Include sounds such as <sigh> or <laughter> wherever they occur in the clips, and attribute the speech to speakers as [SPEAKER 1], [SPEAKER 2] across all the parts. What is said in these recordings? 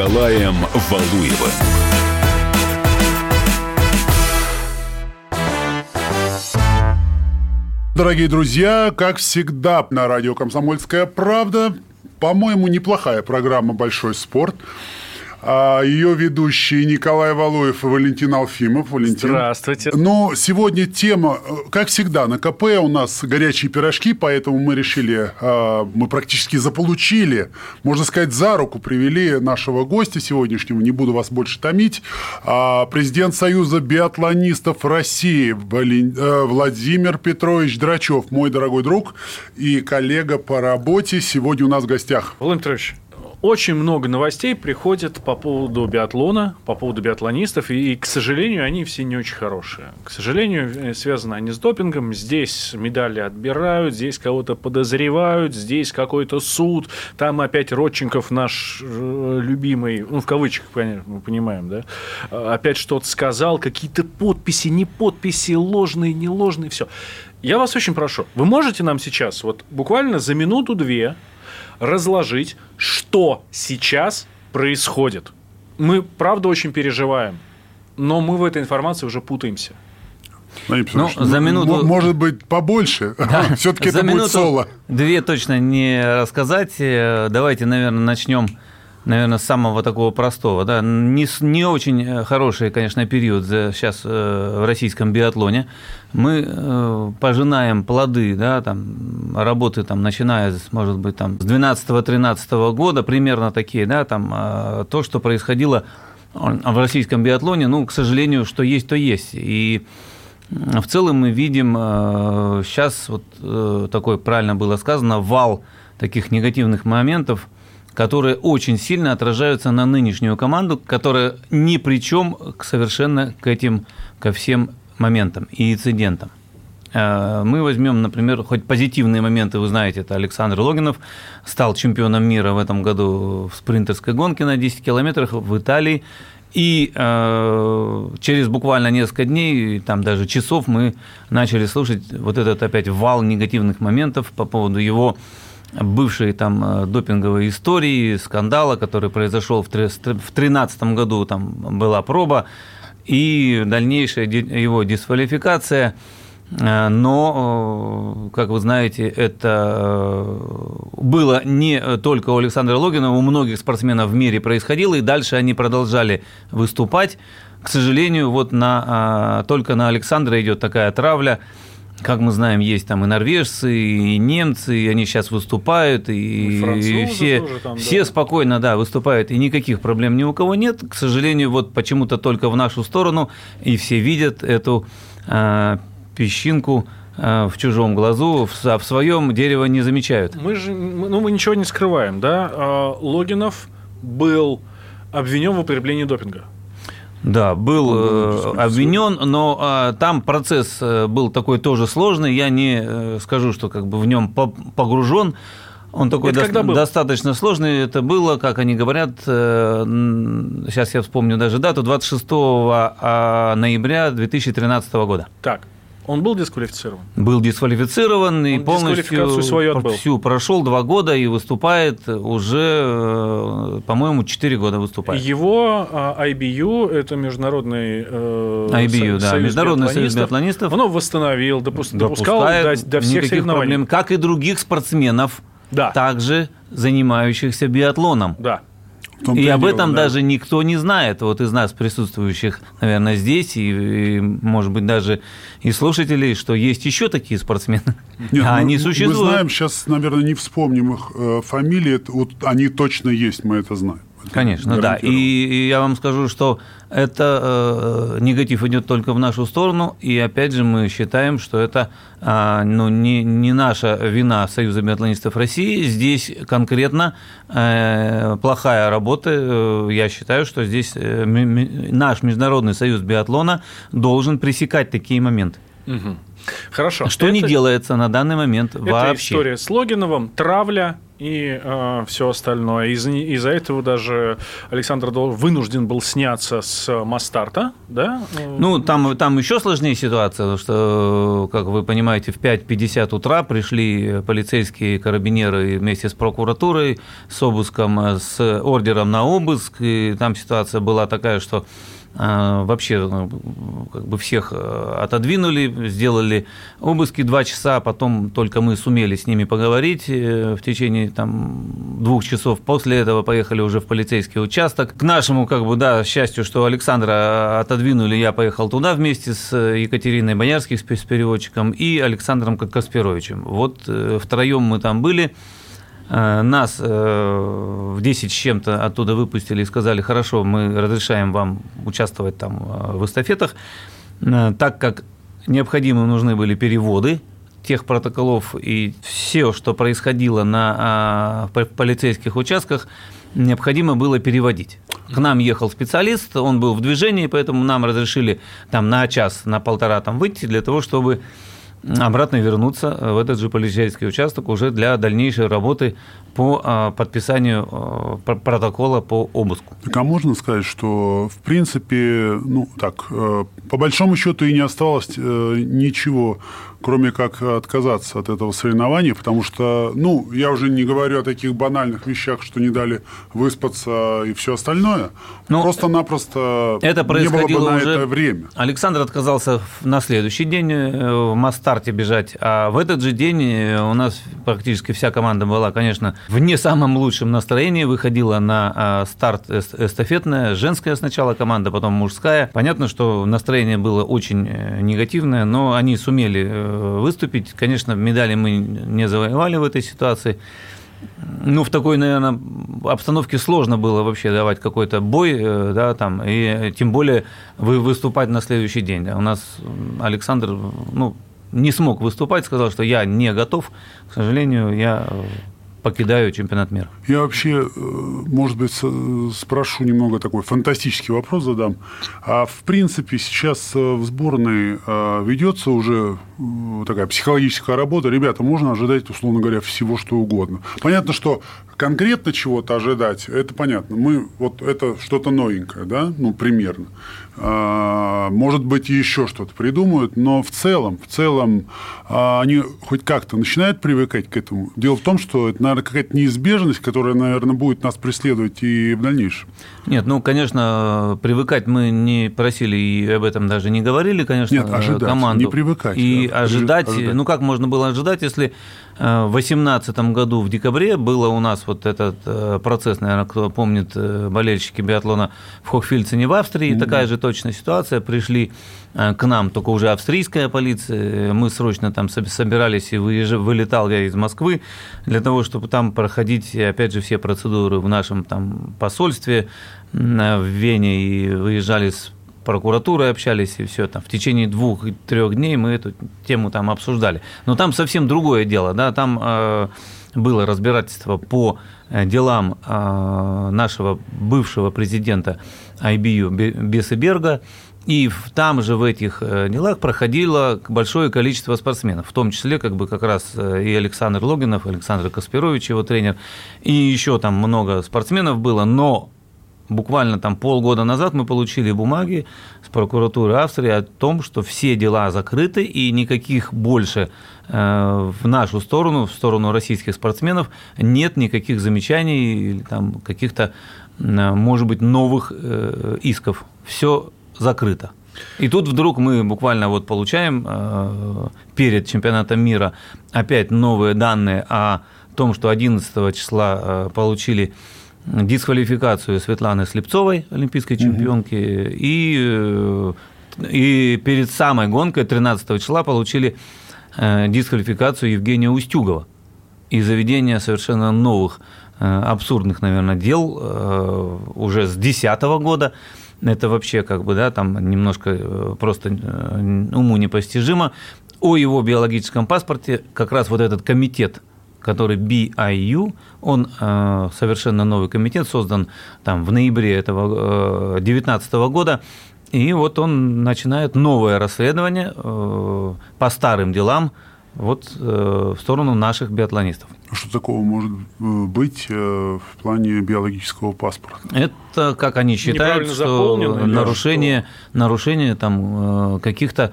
[SPEAKER 1] Николаем Валуевым.
[SPEAKER 2] Дорогие друзья, как всегда на радио «Комсомольская правда», по-моему, неплохая программа «Большой спорт». А ее ведущие Николай Валуев и Валентин Алфимов. Валентин.
[SPEAKER 3] Здравствуйте.
[SPEAKER 2] Но сегодня тема, как всегда, на КП у нас горячие пирожки, поэтому мы решили, а, мы практически заполучили, можно сказать, за руку привели нашего гостя сегодняшнего, не буду вас больше томить, а, президент Союза биатлонистов России э, Владимир Петрович Драчев, мой дорогой друг и коллега по работе, сегодня у нас в гостях.
[SPEAKER 3] Владимир Петрович, очень много новостей приходит по поводу биатлона, по поводу биатлонистов, и, к сожалению, они все не очень хорошие. К сожалению, э, связаны они с допингом. Здесь медали отбирают, здесь кого-то подозревают, здесь какой-то суд, там опять Родченков наш э, любимый, ну, в кавычках, конечно, мы понимаем, да, а, опять что-то сказал, какие-то подписи, не подписи, ложные, не ложные, все. Я вас очень прошу, вы можете нам сейчас, вот буквально за минуту-две, разложить, что сейчас происходит. Мы, правда, очень переживаем, но мы в этой информации уже путаемся.
[SPEAKER 2] Ну, за минуту... Может быть, побольше. <laughs> Да. Все-таки это минуту будет соло.
[SPEAKER 4] Две точно не рассказать. Э, давайте, наверное, начнем наверное, самого такого простого. Да? Не, не очень э, хороший, конечно, период сейчас э, в российском биатлоне. Мы э, пожинаем плоды да, там, работы, там, начиная, может быть, там, с 12-13 года, примерно такие, да, там, то, что происходило в российском биатлоне, ну, к сожалению, что есть, то есть. И в целом мы видим сейчас, вот такой правильно было сказано, вал таких негативных моментов – которые очень сильно отражаются на нынешнюю команду, которая ни при чем к совершенно к этим, ко всем моментам и инцидентам. Э, мы возьмем, например, хоть позитивные моменты, вы знаете, это Александр Логинов стал чемпионом мира в этом году в спринтерской гонке на 10 километрах в Италии. И э, через буквально несколько дней, там даже часов, мы начали слушать вот этот опять вал негативных моментов по поводу его бывшей там э, допинговой истории, скандала, который произошел в 2013 году, там была проба, и дальнейшая его дисквалификация. Э, но, э, как вы знаете, это было не только у Александра Логина, у многих спортсменов в мире происходило, и дальше они продолжали выступать. К сожалению, вот на, только на Александра идет такая травля – как мы знаем, есть там и норвежцы, и немцы, и они сейчас выступают, и, и все, там, все да. спокойно да, выступают, и никаких проблем ни у кого нет. К сожалению, вот почему-то только в нашу сторону, и все видят эту э, песчинку э, в чужом глазу, а в своем дерево не замечают.
[SPEAKER 3] Мы же, ну, мы ничего не скрываем, да? А Логинов был обвинен в употреблении допинга.
[SPEAKER 4] Да, был э, обвинен, но э, там процесс э, был такой тоже сложный. Я не э, скажу, что как бы в нем погружен. Он такой до, достаточно сложный. Это было, как они говорят, э, сейчас я вспомню даже дату, 26 а, ноября 2013 года.
[SPEAKER 3] Так, он был дисквалифицирован?
[SPEAKER 4] Был дисквалифицирован и полностью свою отбыл. всю прошел два года и выступает уже, э, по-моему, четыре года выступает.
[SPEAKER 3] Его IBU, а, это международный
[SPEAKER 4] э, IBU, да, международный союз биатлонистов,
[SPEAKER 3] он допустил, допускал до, до всех соревнований. Проблем,
[SPEAKER 4] как и других спортсменов, да. также занимающихся биатлоном.
[SPEAKER 3] Да.
[SPEAKER 4] И об этом да. даже никто не знает, вот из нас присутствующих, наверное, здесь, и, и может быть, даже и слушателей, что есть еще такие спортсмены.
[SPEAKER 2] Нет, а мы, они существуют. Мы знаем, сейчас, наверное, не вспомним их э, фамилии, вот они точно есть, мы это знаем.
[SPEAKER 4] Конечно, да. И, и я вам скажу, что это э, негатив идет только в нашу сторону, и опять же мы считаем, что это э, ну, не, не наша вина Союза биатлонистов России. Здесь конкретно э, плохая работа. Э, я считаю, что здесь э, наш Международный союз биатлона должен пресекать такие моменты.
[SPEAKER 3] Угу. Хорошо.
[SPEAKER 4] Что это, не делается на данный момент это вообще.
[SPEAKER 3] история с Логиновым, травля, и э, все остальное. Из-за из этого даже Александр вынужден был сняться с Мастарта, да?
[SPEAKER 4] Ну, там, там еще сложнее ситуация, потому что, как вы понимаете, в 5.50 утра пришли полицейские карабинеры вместе с прокуратурой, с обыском, с ордером на обыск, и там ситуация была такая, что а, вообще ну, как бы всех э, отодвинули, сделали обыски два часа, потом только мы сумели с ними поговорить э, в течение там, двух часов. После этого поехали уже в полицейский участок. К нашему, как бы, да, счастью, что Александра отодвинули, я поехал туда вместе с Екатериной Боярских, с переводчиком, и Александром Каспировичем. Вот э, втроем мы там были. Э, нас э, в 10 с чем-то оттуда выпустили и сказали, хорошо, мы разрешаем вам участвовать там э, в эстафетах, так как необходимы нужны были переводы тех протоколов и все, что происходило на полицейских участках, необходимо было переводить. К нам ехал специалист, он был в движении, поэтому нам разрешили там на час, на полтора там выйти для того, чтобы обратно вернуться в этот же полицейский участок уже для дальнейшей работы по а, подписанию а, протокола по обыску.
[SPEAKER 2] Так а можно сказать, что в принципе, ну так, э, по большому счету и не осталось э, ничего кроме как отказаться от этого соревнования, потому что, ну, я уже не говорю о таких банальных вещах, что не дали выспаться и все остальное. Ну, Просто-напросто
[SPEAKER 4] это происходило
[SPEAKER 2] не было бы на
[SPEAKER 4] уже...
[SPEAKER 2] это время.
[SPEAKER 4] Александр отказался на следующий день э, в Мастарте бежать, а в этот же день э, у нас практически вся команда была, конечно, в не самом лучшем настроении, выходила на а, старт эстафетная, женская сначала команда, потом мужская. Понятно, что настроение было очень э, негативное, но они сумели выступить. Конечно, медали мы не завоевали в этой ситуации. Ну, в такой, наверное, обстановке сложно было вообще давать какой-то бой, э, да, там, и тем более вы выступать на следующий день. У нас Александр, ну, не смог выступать, сказал, что я не готов. К сожалению, я покидаю чемпионат мира.
[SPEAKER 2] Я вообще, э, может быть, спрошу немного такой фантастический вопрос задам. А в принципе сейчас э, в сборной ведется уже такая психологическая работа. Ребята, можно ожидать, условно говоря, всего что угодно. Понятно, что конкретно чего-то ожидать, это понятно. Мы вот это что-то новенькое, да, ну примерно. А, может быть, еще что-то придумают, но в целом, в целом а, они хоть как-то начинают привыкать к этому. Дело в том, что это, наверное, какая-то неизбежность, которая, наверное, будет нас преследовать и в дальнейшем.
[SPEAKER 4] Нет, ну, конечно, привыкать мы не просили и об этом даже не говорили, конечно,
[SPEAKER 2] Нет, ожидать,
[SPEAKER 4] команду.
[SPEAKER 2] не привыкать.
[SPEAKER 4] И ожидать, ожидать, ну, как можно было ожидать, если э, в 2018 году в декабре было у нас вот этот э, процесс, наверное, кто помнит, э, болельщики биатлона в Хохфильцене в Австрии, mm-hmm. такая же точная ситуация, пришли к нам только уже австрийская полиция, мы срочно там собирались и выезж... вылетал я из Москвы для того, чтобы там проходить, опять же, все процедуры в нашем там посольстве в Вене и выезжали с прокуратурой общались, и все там. В течение двух-трех дней мы эту тему там обсуждали. Но там совсем другое дело, да, там э, было разбирательство по э, делам э, нашего бывшего президента IBU Бесеберга, и там же в этих э, делах проходило большое количество спортсменов, в том числе как бы как раз и Александр Логинов, Александр Каспирович, его тренер, и еще там много спортсменов было, но буквально там полгода назад мы получили бумаги с прокуратуры Австрии о том, что все дела закрыты и никаких больше э, в нашу сторону, в сторону российских спортсменов, нет никаких замечаний или там каких-то, может быть, новых э, исков. Все закрыто. И тут вдруг мы буквально вот получаем э, перед чемпионатом мира опять новые данные о том, что 11 числа получили дисквалификацию Светланы Слепцовой, олимпийской чемпионки, угу. и, э, и перед самой гонкой 13 числа получили э, дисквалификацию Евгения Устюгова и заведение совершенно новых э, абсурдных, наверное, дел уже с 2010 года. Это вообще как бы, да, там немножко просто уму непостижимо. О его биологическом паспорте как раз вот этот комитет который BIU, он э, совершенно новый комитет, создан там в ноябре этого 2019 э, года, и вот он начинает новое расследование э, по старым делам вот э, в сторону наших биатлонистов.
[SPEAKER 2] А что такого может э, быть э, в плане биологического паспорта?
[SPEAKER 4] Это, как они считают, что нарушение, что? нарушение там, э, каких-то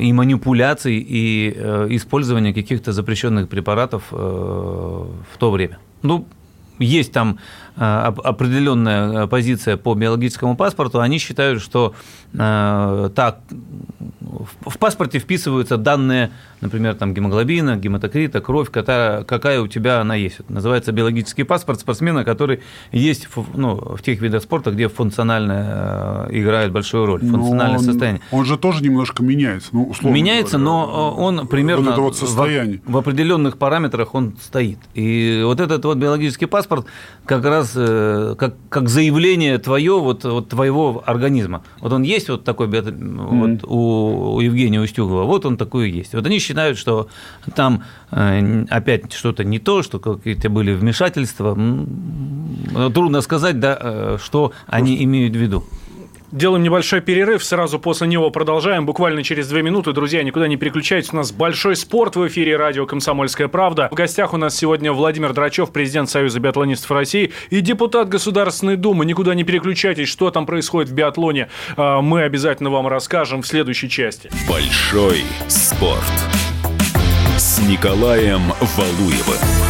[SPEAKER 4] и манипуляций, и использование каких-то запрещенных препаратов в то время. Ну, есть там определенная позиция по биологическому паспорту, они считают, что так в паспорте вписываются данные, например, там гемоглобина, гематокрита, кровь, какая, какая у тебя она есть. Это называется биологический паспорт спортсмена, который есть в, ну, в тех видах спорта, где функционально э, играет большую роль, функциональное
[SPEAKER 2] он,
[SPEAKER 4] состояние.
[SPEAKER 2] Он же тоже немножко меняется, ну, условно
[SPEAKER 4] Меняется, говоря, но он примерно вот вот в, в определенных параметрах он стоит. И вот этот вот биологический паспорт как раз э, как, как заявление твое, вот, вот твоего организма. Вот он есть вот такой mm-hmm. вот у у Евгения Устюгова, вот он такой и есть. Вот они считают, что там э, опять что-то не то, что какие-то были вмешательства. Трудно сказать, да, э, что они имеют в виду.
[SPEAKER 3] Делаем небольшой перерыв, сразу после него продолжаем. Буквально через две минуты, друзья, никуда не переключайтесь. У нас большой спорт в эфире радио «Комсомольская правда». В гостях у нас сегодня Владимир Драчев, президент Союза биатлонистов России и депутат Государственной Думы. Никуда не переключайтесь, что там происходит в биатлоне. А, мы обязательно вам расскажем в следующей части.
[SPEAKER 1] Большой спорт с Николаем Валуевым.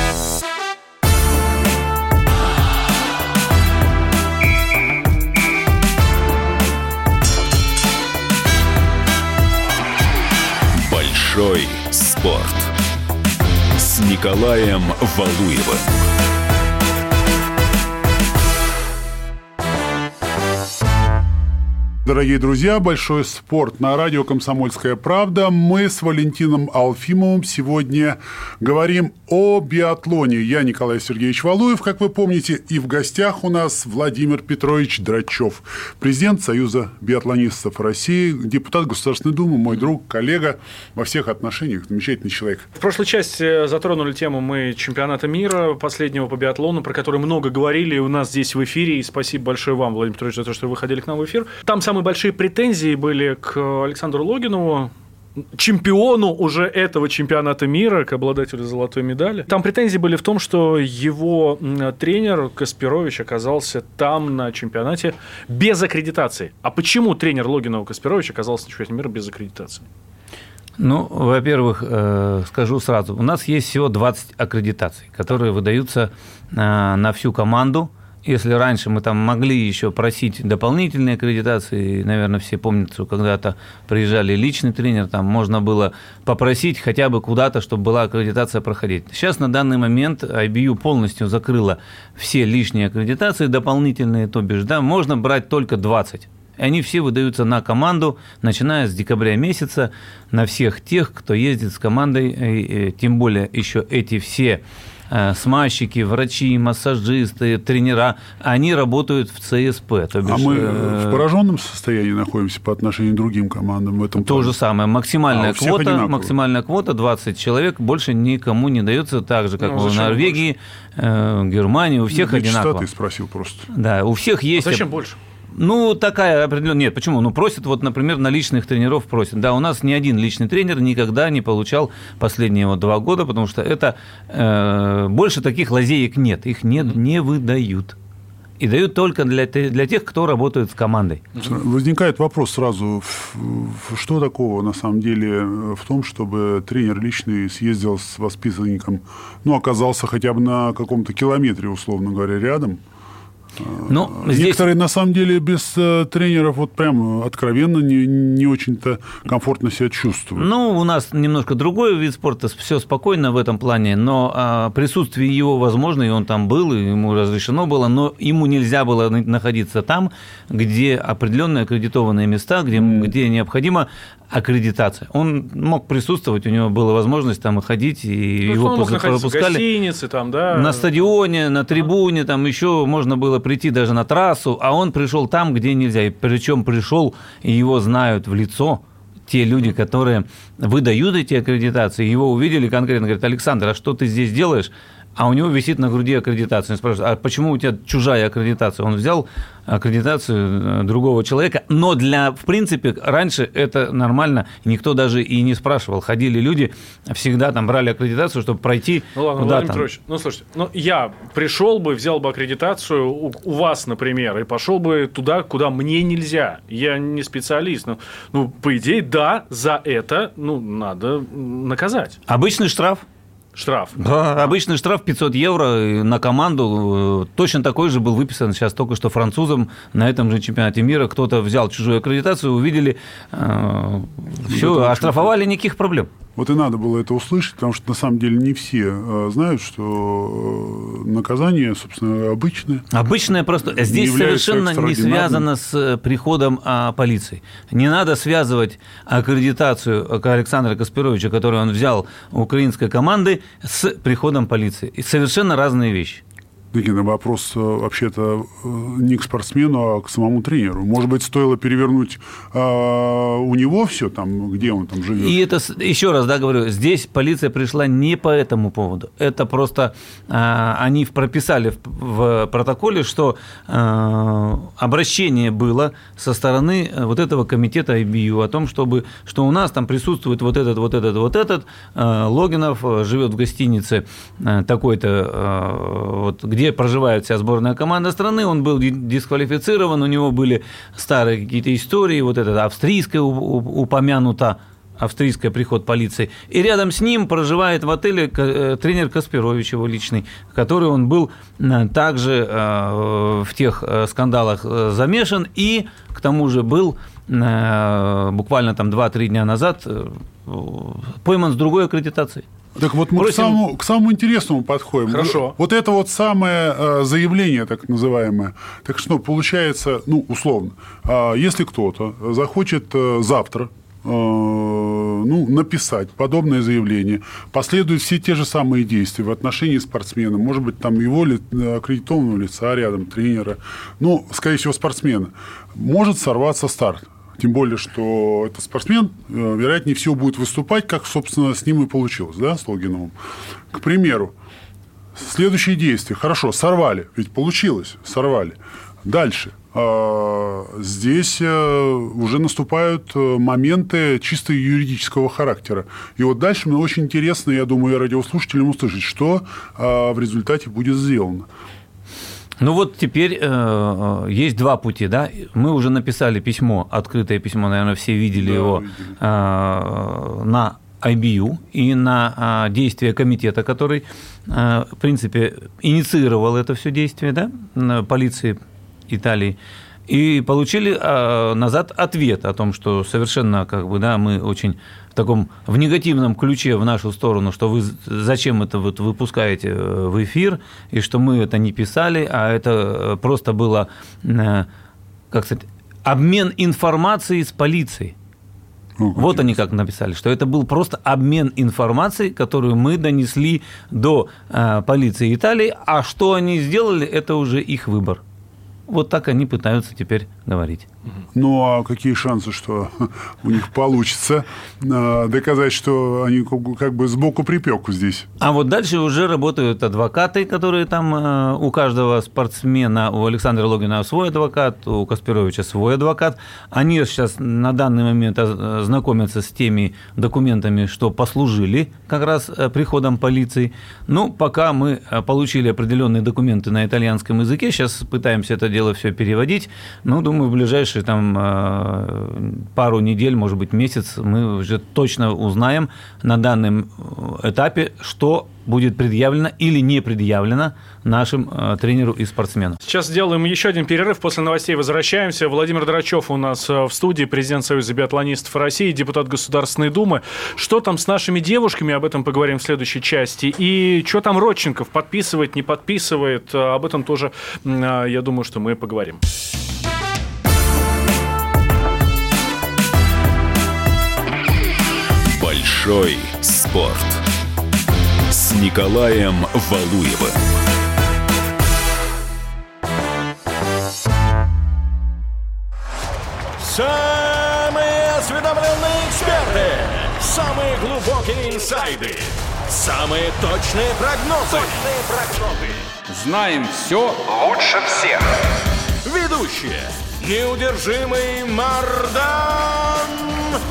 [SPEAKER 1] Спорт с Николаем Валуевым.
[SPEAKER 2] Дорогие друзья, большой спорт на радио «Комсомольская правда». Мы с Валентином Алфимовым сегодня говорим о биатлоне. Я Николай Сергеевич Валуев, как вы помните, и в гостях у нас Владимир Петрович Драчев, президент Союза биатлонистов России, депутат Государственной Думы, мой друг, коллега во всех отношениях, замечательный человек.
[SPEAKER 3] В прошлой части затронули тему мы чемпионата мира последнего по биатлону, про который много говорили у нас здесь в эфире, и спасибо большое вам, Владимир Петрович, за то, что вы выходили к нам в эфир. Там самые большие претензии были к Александру Логинову, чемпиону уже этого чемпионата мира, к обладателю золотой медали. Там претензии были в том, что его тренер Каспирович оказался там на чемпионате без аккредитации. А почему тренер Логинова Каспирович оказался на чемпионате мира без аккредитации?
[SPEAKER 4] Ну, во-первых, э, скажу сразу, у нас есть всего 20 аккредитаций, которые выдаются э, на всю команду – если раньше мы там могли еще просить дополнительные аккредитации, наверное, все помнят, что когда-то приезжали личный тренер, там можно было попросить хотя бы куда-то, чтобы была аккредитация проходить. Сейчас на данный момент IBU полностью закрыла все лишние аккредитации дополнительные, то бишь, да, можно брать только 20. Они все выдаются на команду, начиная с декабря месяца, на всех тех, кто ездит с командой, и, тем более еще эти все смазчики, врачи, массажисты, тренера, они работают в ЦСП.
[SPEAKER 2] То бишь, а мы э, в пораженном состоянии находимся по отношению к другим командам в этом
[SPEAKER 4] То плане. же самое. Максимальная, а квота, максимальная квота 20 человек больше никому не дается, так же, как ну, в Норвегии, э, Германии, у всех ну, одинаково.
[SPEAKER 2] ты спросил просто.
[SPEAKER 4] Да, у всех есть... А
[SPEAKER 3] зачем больше?
[SPEAKER 4] Ну, такая определенная... Нет, почему? Ну, просят, вот, например, на личных тренеров просят. Да, у нас ни один личный тренер никогда не получал последние вот два года, потому что это... Э, больше таких лазеек нет, их не, не выдают. И дают только для, для тех, кто работает с командой.
[SPEAKER 2] Возникает вопрос сразу, что такого на самом деле в том, чтобы тренер личный съездил с воспитанником, ну, оказался хотя бы на каком-то километре, условно говоря, рядом,
[SPEAKER 4] Ну, здесь...
[SPEAKER 2] Некоторые, на самом деле, без э, тренеров вот прям откровенно не, не очень-то комфортно себя чувствуют.
[SPEAKER 4] Ну, у нас немножко другой вид спорта, все спокойно в этом плане, но а, присутствие его возможно, и он там был, и ему разрешено было, но ему нельзя было на- находиться там, где определенные аккредитованные места, где, где необходима аккредитация. Он мог присутствовать, у него была возможность там ходить, и
[SPEAKER 3] Ну,
[SPEAKER 4] его
[SPEAKER 3] он мог
[SPEAKER 4] пус-
[SPEAKER 3] находиться в
[SPEAKER 4] пропускали.
[SPEAKER 3] гостинице, там, да.
[SPEAKER 4] На стадионе, на трибуне, там еще можно было прийти даже на трассу, а он пришел там, где нельзя. И причем пришел, и его знают в лицо те люди, которые выдают эти аккредитации, его увидели конкретно, говорят, Александр, а что ты здесь делаешь? А у него висит на груди аккредитация. Он спрашивает, а почему у тебя чужая аккредитация? Он взял аккредитацию э, другого человека, но для, в принципе, раньше это нормально, никто даже и не спрашивал. Ходили люди, всегда там брали аккредитацию, чтобы пройти
[SPEAKER 3] Ну ладно,
[SPEAKER 4] куда
[SPEAKER 3] Владимир
[SPEAKER 4] там.
[SPEAKER 3] Петрович, ну слушайте, ну я пришел бы, взял бы аккредитацию у, у вас, например, и пошел бы туда, куда мне нельзя. Я не специалист. Ну, ну, по идее, да, за это ну, надо наказать.
[SPEAKER 4] Обычный штраф.
[SPEAKER 3] Штраф.
[SPEAKER 4] Да, обычный штраф 500 евро на команду. Э, Точно такой же был выписан сейчас только что французам на этом же чемпионате мира. Кто-то взял чужую аккредитацию, увидели, все, оштрафовали, никаких проблем.
[SPEAKER 2] Вот и надо было это услышать, потому что на самом деле не все э, знают, что э, наказание, собственно, обычное.
[SPEAKER 4] Обычное просто. Здесь
[SPEAKER 2] является
[SPEAKER 4] совершенно не связано с э, приходом а, полиции. Не надо связывать аккредитацию Александра Каспировича, которую он взял у украинской команды, с приходом полиции. И совершенно разные вещи.
[SPEAKER 2] Никита, вопрос э, вообще-то э, не к спортсмену, а к самому тренеру. Может быть, стоило перевернуть э, у него все там, где он там живет?
[SPEAKER 4] И это, еще раз, да, говорю, здесь полиция пришла не по этому поводу. Это просто а, они прописали в, в протоколе, что а, обращение было со стороны э, вот этого комитета IBU о том, чтобы, что у нас там присутствует вот этот, вот этот, вот этот, а, Логинов живет в гостинице э, такой-то, э, вот, где проживает вся сборная команда страны, он был ди- дисквалифицирован, у него были старые какие-то истории, вот это австрийское у- у- упомянуто, австрийская приход полиции. И рядом с ним проживает в отеле э, тренер Каспирович, его личный, который он был э, также э, в тех скандалах замешан и к тому же был буквально там 2-3 дня назад пойман с другой аккредитацией.
[SPEAKER 2] Так вот мы к
[SPEAKER 3] Просим-
[SPEAKER 2] самому, к самому интересному подходим.
[SPEAKER 3] Хорошо.
[SPEAKER 2] Вот это вот самое э, заявление, так называемое. Так что получается, ну, условно, а, если кто-то захочет э, завтра э, ну, написать подобное заявление, последуют все те же самые действия в отношении спортсмена, может быть, там его ли, аккредитованного лица рядом, тренера, ну, скорее всего, спортсмена, может сорваться старт. Тем более, что этот спортсмен, э, вероятнее всего, будет выступать, как, собственно, с ним и получилось, да, с Логиновым. К примеру, следующие действия. Хорошо, сорвали, ведь получилось, сорвали. Дальше. А, Здесь э, уже наступают э, моменты чисто юридического характера. И вот дальше мне очень интересно, я думаю, радиослушателям услышать, что а, в результате будет сделано.
[SPEAKER 4] Ну вот теперь э, есть два пути, да. Мы уже написали письмо, открытое письмо, наверное, все видели
[SPEAKER 2] Да,
[SPEAKER 4] его
[SPEAKER 2] видели.
[SPEAKER 4] э, на IBU и на э, действия комитета, который, э, в принципе, инициировал это все действие, да, полиции Италии. И получили э, назад ответ о том, что совершенно как бы, да, мы очень в таком в негативном ключе в нашу сторону, что вы зачем это вот выпускаете э, в эфир, и что мы это не писали, а это э, просто было, э, как сказать, обмен информацией с полицией.
[SPEAKER 2] Ну,
[SPEAKER 4] Вот они как написали, что это был просто обмен информацией, которую мы донесли до э, полиции Италии, а что они сделали, это уже их выбор. Вот так они пытаются теперь говорить.
[SPEAKER 2] Ну, а какие шансы, что <laughs> у них получится э, доказать, что они как бы- сбоку припеку здесь?
[SPEAKER 4] А вот дальше уже работают адвокаты, которые там э, у каждого спортсмена, у Александра Логина свой адвокат, у Каспировича свой адвокат. Они сейчас на данный момент знакомятся с теми документами, что послужили как раз э, приходом полиции. Ну, пока мы э, получили определенные документы на итальянском языке, сейчас пытаемся это дело все переводить. Ну, думаю, думаю, в ближайшие там э, пару недель, может быть, месяц мы уже точно узнаем на данном этапе, что будет предъявлено или не предъявлено нашим э, тренеру и спортсмену.
[SPEAKER 3] Сейчас сделаем еще один перерыв. После новостей возвращаемся. Владимир Драчев у нас э, в студии, президент Союза биатлонистов России, депутат Государственной Думы. Что там с нашими девушками? Об этом поговорим в следующей части. И что там Родченков? Подписывает, не подписывает? Об этом тоже, я думаю, что мы поговорим.
[SPEAKER 1] Большой спорт с Николаем Валуевым.
[SPEAKER 5] Самые осведомленные эксперты, самые глубокие инсайды, самые точные прогнозы. Точные прогнозы.
[SPEAKER 6] Знаем все лучше всех.
[SPEAKER 5] Ведущие. Неудержимый Мардан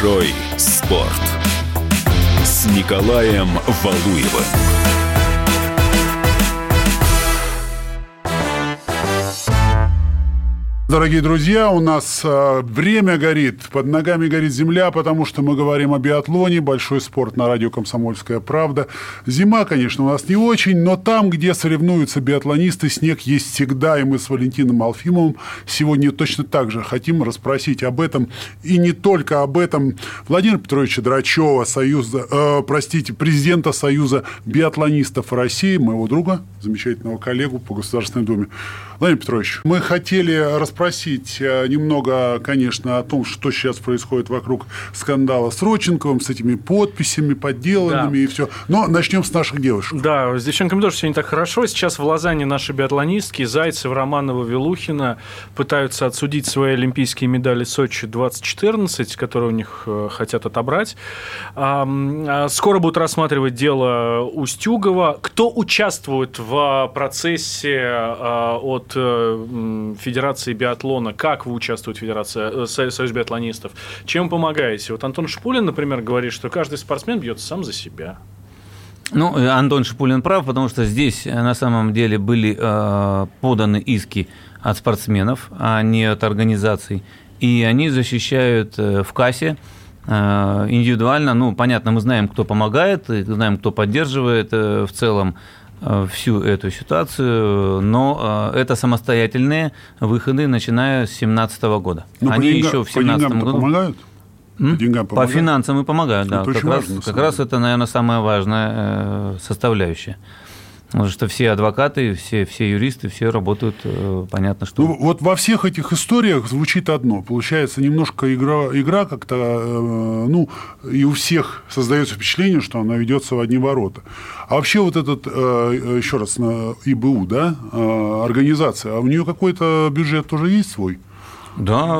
[SPEAKER 1] Большой спорт с Николаем Валуевым.
[SPEAKER 2] Дорогие друзья, у нас э, время горит, под ногами горит земля, потому что мы говорим о биатлоне, большой спорт на радио «Комсомольская правда». Зима, конечно, у нас не очень, но там, где соревнуются биатлонисты, снег есть всегда, и мы с Валентином Алфимовым сегодня точно так же хотим расспросить об этом, и не только об этом, Владимира Петровича Драчева, союза, э, простите, президента Союза биатлонистов России, моего друга, замечательного коллегу по Государственной Думе. Владимир Петрович, мы хотели расспросить э, немного, конечно, о том, что сейчас происходит вокруг скандала с Роченковым, с этими подписями подделанными
[SPEAKER 3] Да.
[SPEAKER 2] и все. Но начнем с наших девушек.
[SPEAKER 3] Да, с девчонками тоже все не так хорошо. Сейчас в Лозанне наши биатлонистки Зайцев, Романова, Вилухина пытаются отсудить свои олимпийские медали Сочи 2014, которые у них э, хотят отобрать. А, Скоро будут рассматривать дело Устюгова. Кто участвует в процессе а, от э, м, Федерации биатлона? Как вы участвуете в Федерации, э, Со- Союз биатлонистов? Чем помогаете? Вот Антон Шпулин, например, говорит, что каждый спортсмен бьется сам за себя.
[SPEAKER 4] Ну, э, Антон Шипулин прав, потому что здесь э, на самом деле были э, поданы иски от спортсменов, а не от организаций. И они защищают э, в кассе э, индивидуально. Ну, понятно, мы знаем, кто помогает, знаем, кто поддерживает э, в целом э, всю эту ситуацию, но э, это самостоятельные выходы, начиная с 2017 года.
[SPEAKER 2] Ну, по
[SPEAKER 4] они
[SPEAKER 2] деньга-
[SPEAKER 4] еще в
[SPEAKER 2] по
[SPEAKER 4] 2017
[SPEAKER 2] деньгам-то
[SPEAKER 4] году...
[SPEAKER 2] помогают?
[SPEAKER 4] М?
[SPEAKER 2] По помогают?
[SPEAKER 4] финансам и помогают, да.
[SPEAKER 2] Это
[SPEAKER 4] Как, раз,
[SPEAKER 2] важно,
[SPEAKER 4] как раз это, наверное, самая важная э, составляющая. Потому что все адвокаты, все, все юристы, все работают, э, понятно, что...
[SPEAKER 2] Ну, вот во всех этих историях звучит одно. Получается немножко игра, игра как-то, э, ну, и у всех создается впечатление, что она ведется в одни ворота. А вообще вот этот, э, еще раз, ИБУ, да, организация, а у нее какой-то бюджет тоже есть свой?
[SPEAKER 4] Да,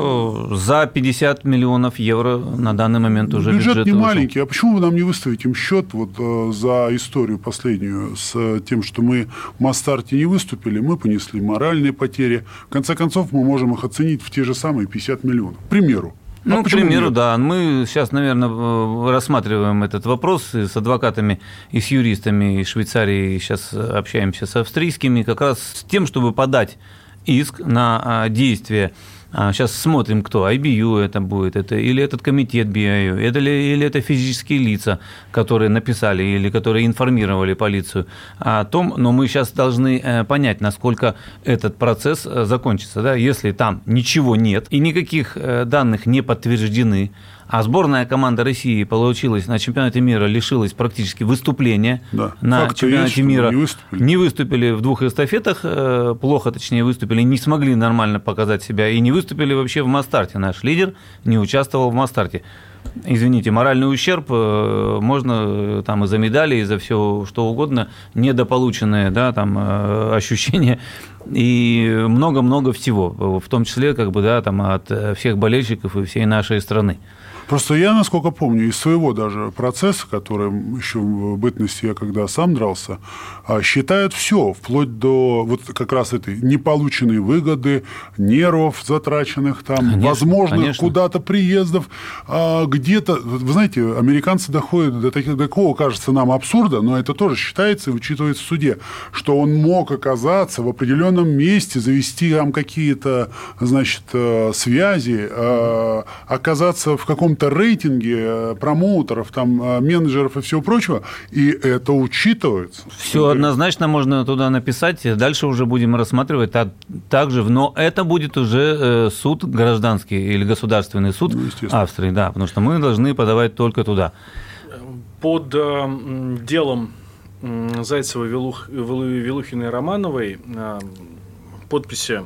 [SPEAKER 4] за 50 миллионов евро на данный момент уже
[SPEAKER 2] бюджет,
[SPEAKER 4] бюджет
[SPEAKER 2] не
[SPEAKER 4] вышел.
[SPEAKER 2] маленький. А почему вы нам не выставите им счет вот, э, за историю последнюю с э, тем, что мы в Мастарте не выступили, мы понесли моральные потери. В конце концов, мы можем их оценить в те же самые 50 миллионов. К примеру. А
[SPEAKER 4] Ну, к
[SPEAKER 2] почему
[SPEAKER 4] примеру,
[SPEAKER 2] нет?
[SPEAKER 4] да. Мы сейчас, наверное, э, рассматриваем этот вопрос и с адвокатами и с юристами из Швейцарии. Сейчас общаемся с австрийскими, как раз с тем, чтобы подать иск на а, действие. Сейчас смотрим, кто. IBU это будет, это, или этот комитет BIU, это ли, или это физические лица, которые написали или которые информировали полицию о том, но мы сейчас должны э, понять, насколько этот процесс э, закончится. Да? Если там ничего нет и никаких э, данных не подтверждены, а сборная команда России получилась на чемпионате мира, лишилась практически выступления
[SPEAKER 2] Да.
[SPEAKER 4] на
[SPEAKER 2] Факт-то
[SPEAKER 4] чемпионате
[SPEAKER 2] есть,
[SPEAKER 4] мира.
[SPEAKER 2] не выступили.
[SPEAKER 4] Не выступили в двух эстафетах, э, плохо, точнее, выступили, не смогли нормально показать себя и не выступили вообще в Мастарте. Наш лидер не участвовал в Мастарте. извините, моральный ущерб э, можно э, там и за медали, и за все что угодно, недополученные, да, там <laughs> ощущения и много-много всего, в том числе, как бы, да, там от всех болельщиков и всей нашей страны.
[SPEAKER 2] Просто я, насколько помню, из своего даже процесса, который еще в бытности я когда сам дрался, а, считают все, вплоть до вот как раз этой неполученной выгоды, нервов затраченных там, конечно, возможных куда-то приездов, а, где-то, вы знаете, американцы доходят до, такого, кажется нам, абсурда, но это тоже считается и учитывается в суде, что он мог оказаться в определенном месте, завести там какие-то, значит, э, связи, э, оказаться в каком-то каком-то рейтинге э, промоутеров, там, э, менеджеров и всего прочего, и это учитывается.
[SPEAKER 4] Все однозначно можно туда написать, дальше уже будем рассматривать так, также, но это будет уже э, суд гражданский или государственный суд ну, Австрии, да, потому что мы должны подавать только туда.
[SPEAKER 3] Под э, делом Зайцева, Вилух, Вилухиной и Романовой э, подписи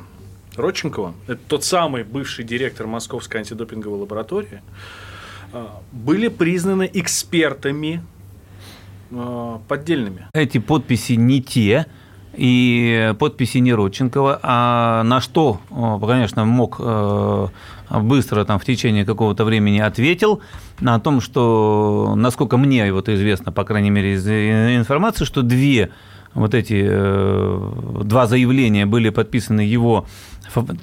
[SPEAKER 3] Родченкова, это тот самый бывший директор Московской антидопинговой лаборатории, были признаны экспертами а, поддельными.
[SPEAKER 4] Эти подписи не те, и подписи не Родченкова, а на что, конечно, мог э, быстро там в течение какого-то времени ответил на том, что, насколько мне вот известно, по крайней мере, из информации, что две вот эти э, два заявления были подписаны его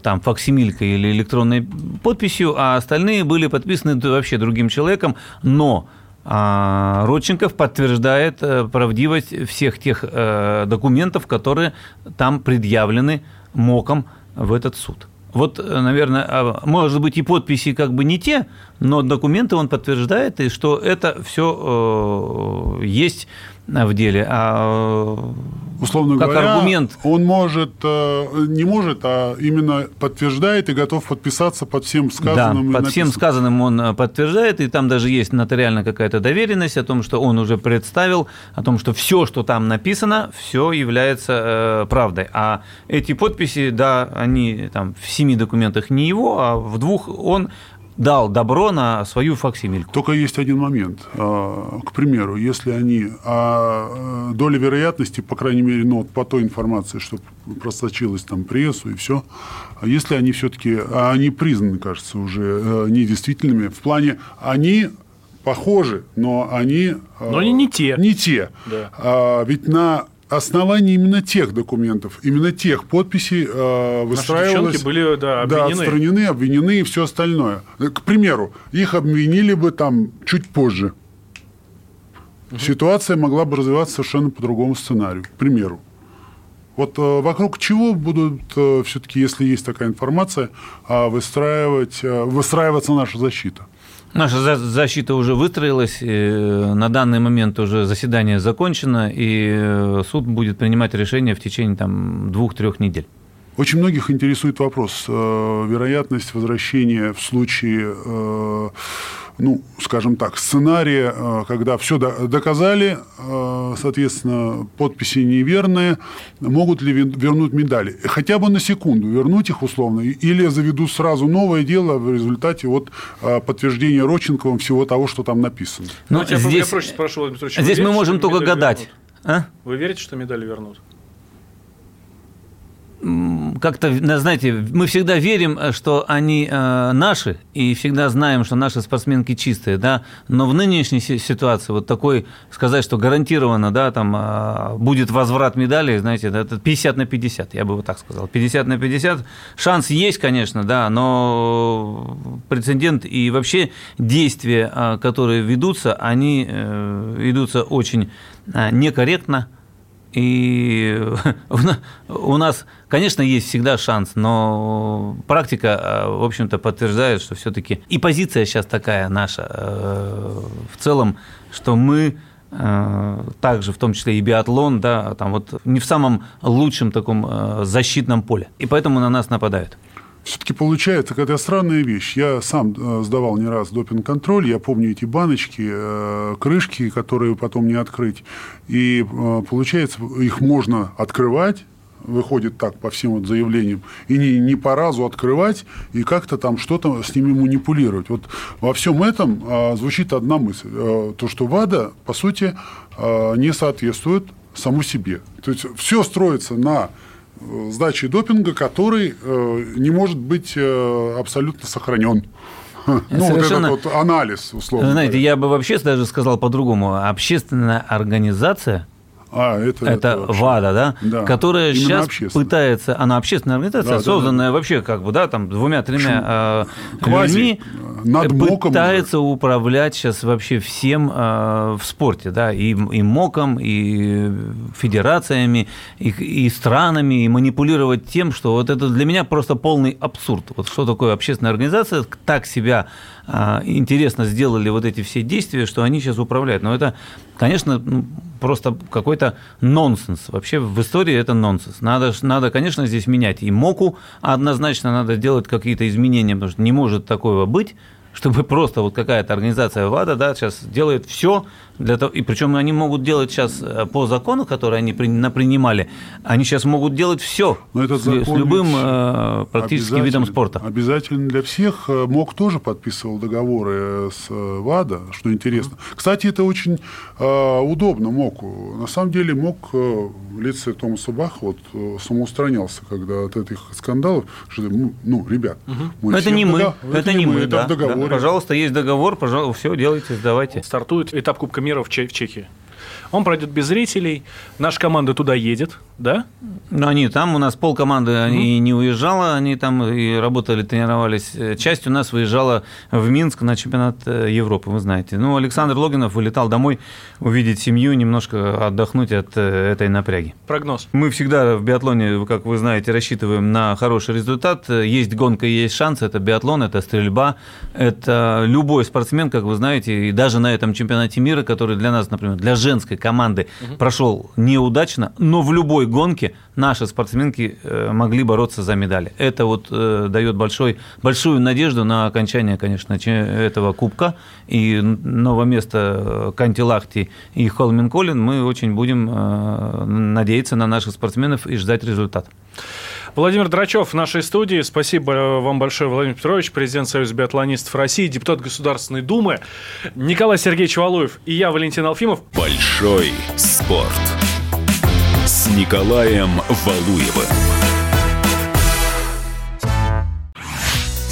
[SPEAKER 4] там факсимилькой или электронной подписью, а остальные были подписаны вообще другим человеком, но а Родченков подтверждает э, правдивость всех тех э, документов, которые там предъявлены МОКом в этот суд. Вот, э, наверное, а, может быть, и подписи как бы не те, но документы он подтверждает, и что это все есть в деле. А
[SPEAKER 2] условно
[SPEAKER 4] как
[SPEAKER 2] говоря,
[SPEAKER 4] аргумент.
[SPEAKER 2] он может, э, не может, а именно подтверждает и готов подписаться под всем сказанным.
[SPEAKER 4] Да, под всем сказанным он э, подтверждает, и там даже есть нотариально какая-то доверенность о том, что он уже представил, о том, что все, что там написано, все является э, правдой. А эти подписи, да, они там в семи документах не его, а в двух он дал добро на свою факсимильку.
[SPEAKER 2] Только есть один момент. А, к примеру, если они... А доля вероятности, по крайней мере, ну, по той информации, что просочилась там прессу и все, а если они все-таки... А они признаны, кажется, уже э, недействительными. В плане, они похожи, но они...
[SPEAKER 3] Но они не те.
[SPEAKER 2] Не те. Да. А, ведь на основании именно тех документов, именно тех подписей э, выстраивалось...
[SPEAKER 3] Наши были, да, обвинены.
[SPEAKER 2] Да, отстранены, обвинены и все остальное. К примеру, их обвинили бы там чуть позже. Угу. Ситуация могла бы развиваться совершенно по другому сценарию. К примеру. Вот э, вокруг чего будут э, все-таки, если есть такая информация, э, выстраивать, э, выстраиваться наша защита?
[SPEAKER 4] Наша защита уже выстроилась, на данный момент уже заседание закончено, и э, суд будет принимать решение в течение там, двух-трех недель.
[SPEAKER 2] Очень многих интересует вопрос, э, вероятность возвращения в случае э, ну, скажем так, сценария, э, когда все доказали, э, соответственно, подписи неверные, могут ли вернуть медали? Хотя бы на секунду вернуть их условно, или заведут сразу новое дело в результате вот э, подтверждения Роченковым всего того, что там написано.
[SPEAKER 3] Ну, ну здесь, я проще спрошу,
[SPEAKER 4] здесь мы можем только гадать.
[SPEAKER 3] А? Вы верите, что медали вернут?
[SPEAKER 4] Как-то, знаете, мы всегда верим, что они э, наши, и всегда знаем, что наши спортсменки чистые, да, но в нынешней ситуации вот такой, сказать, что гарантированно, да, там э, будет возврат медали, знаете, это 50 на 50, я бы вот так сказал, 50 на 50, шанс есть, конечно, да, но прецедент и вообще действия, э, которые ведутся, они ведутся очень некорректно, и <laughs> у нас, конечно, есть всегда шанс, но практика, э, в общем-то, подтверждает, что все-таки и позиция сейчас такая наша э, в целом, что мы э, также, в том числе и биатлон, да, там вот не в самом лучшем таком защитном поле. И поэтому на нас нападают
[SPEAKER 2] все-таки получается какая-то странная вещь. Я сам э, сдавал не раз допинг-контроль, я помню эти баночки, э, крышки, которые потом не открыть. И э, получается, их можно открывать, выходит так по всем вот заявлениям, и не, не по разу открывать и как-то там что-то с ними манипулировать. Вот во всем этом звучит одна мысль. То, что ВАДА, по сути, не соответствует саму себе. То есть все строится на э, сдаче допинга, который э, не может быть э, абсолютно сохранен. <laughs> Ну,
[SPEAKER 4] Совершенно-
[SPEAKER 2] вот этот вот анализ, условно
[SPEAKER 4] Знаете,
[SPEAKER 2] говоря.
[SPEAKER 4] я бы вообще даже сказал по-другому. Общественная организация
[SPEAKER 2] А, это,
[SPEAKER 4] это, ВАДА, да,
[SPEAKER 2] Да.
[SPEAKER 4] которая
[SPEAKER 2] Именно
[SPEAKER 4] сейчас
[SPEAKER 2] общественная.
[SPEAKER 4] пытается, она общественная организация,
[SPEAKER 2] Да, да,
[SPEAKER 4] созданная вообще как бы, да, там двумя-тремя э,
[SPEAKER 2] Квази,
[SPEAKER 4] людьми,
[SPEAKER 2] э, над МОКом
[SPEAKER 4] пытается управлять сейчас вообще всем э, в спорте, да, и, и МОКом, и федерациями, и, и странами, и манипулировать тем, что вот это для меня просто полный абсурд. Вот что такое общественная организация, так себя а, интересно сделали вот эти все действия, что они сейчас управляют. Но это, конечно, ну, просто какой-то нонсенс. Вообще в истории это нонсенс. Надо, надо, конечно, здесь менять и МОКу, однозначно надо делать какие-то изменения, потому что не может такого быть, чтобы просто вот какая-то организация ВАДА да, сейчас делает все для того, и причем они могут делать сейчас э, по закону, который они при- напринимали, они сейчас могут делать все
[SPEAKER 2] Но этот
[SPEAKER 4] с, с любым э, практически видом спорта.
[SPEAKER 2] Обязательно для всех. Э, МОК тоже подписывал договоры с э, ВАДА, что интересно. Кстати, это очень э, удобно МОКу. На самом деле МОК э, в лице Томаса Баха вот, самоустранялся, когда от этих скандалов, что, ну, ну, ребят, мы
[SPEAKER 4] Но это не мы,
[SPEAKER 2] дого-
[SPEAKER 4] это, не мы,
[SPEAKER 2] это
[SPEAKER 4] да,
[SPEAKER 2] в договоре.
[SPEAKER 4] Да. Пожалуйста, есть договор, пожалуйста, все делайте, сдавайте.
[SPEAKER 3] Стартует этап Кубка мира в, Че- в Чехии. Он пройдет без зрителей. Наша команда туда едет, да?
[SPEAKER 4] Ну, они там, у нас пол команды они не уезжала, они там и работали, тренировались. Э, Часть у нас выезжала в Минск на чемпионат э, Европы, вы знаете. Ну, Александр Логинов вылетал домой увидеть семью, немножко отдохнуть от э, этой напряги.
[SPEAKER 3] Прогноз.
[SPEAKER 4] Мы всегда в биатлоне, как вы знаете, рассчитываем на хороший результат. Есть гонка, есть шанс. Это биатлон, это стрельба. Это любой спортсмен, как вы знаете, и даже на этом чемпионате мира, который для нас, например, для женской команды прошел неудачно, но в любой гонке наши спортсменки э, могли бороться за медали. Это вот э, дает большой, большую надежду на окончание, конечно, этого кубка. И новое место э, Кантилахти и Холменколин мы очень будем э, надеяться на наших спортсменов и ждать результат.
[SPEAKER 3] Владимир Драчев в нашей студии. Спасибо вам большое, Владимир Петрович, президент Союза биатлонистов России, депутат Государственной Думы, Николай Сергеевич Валуев и я, Валентин Алфимов.
[SPEAKER 1] Большой спорт. С Николаем Валуевым.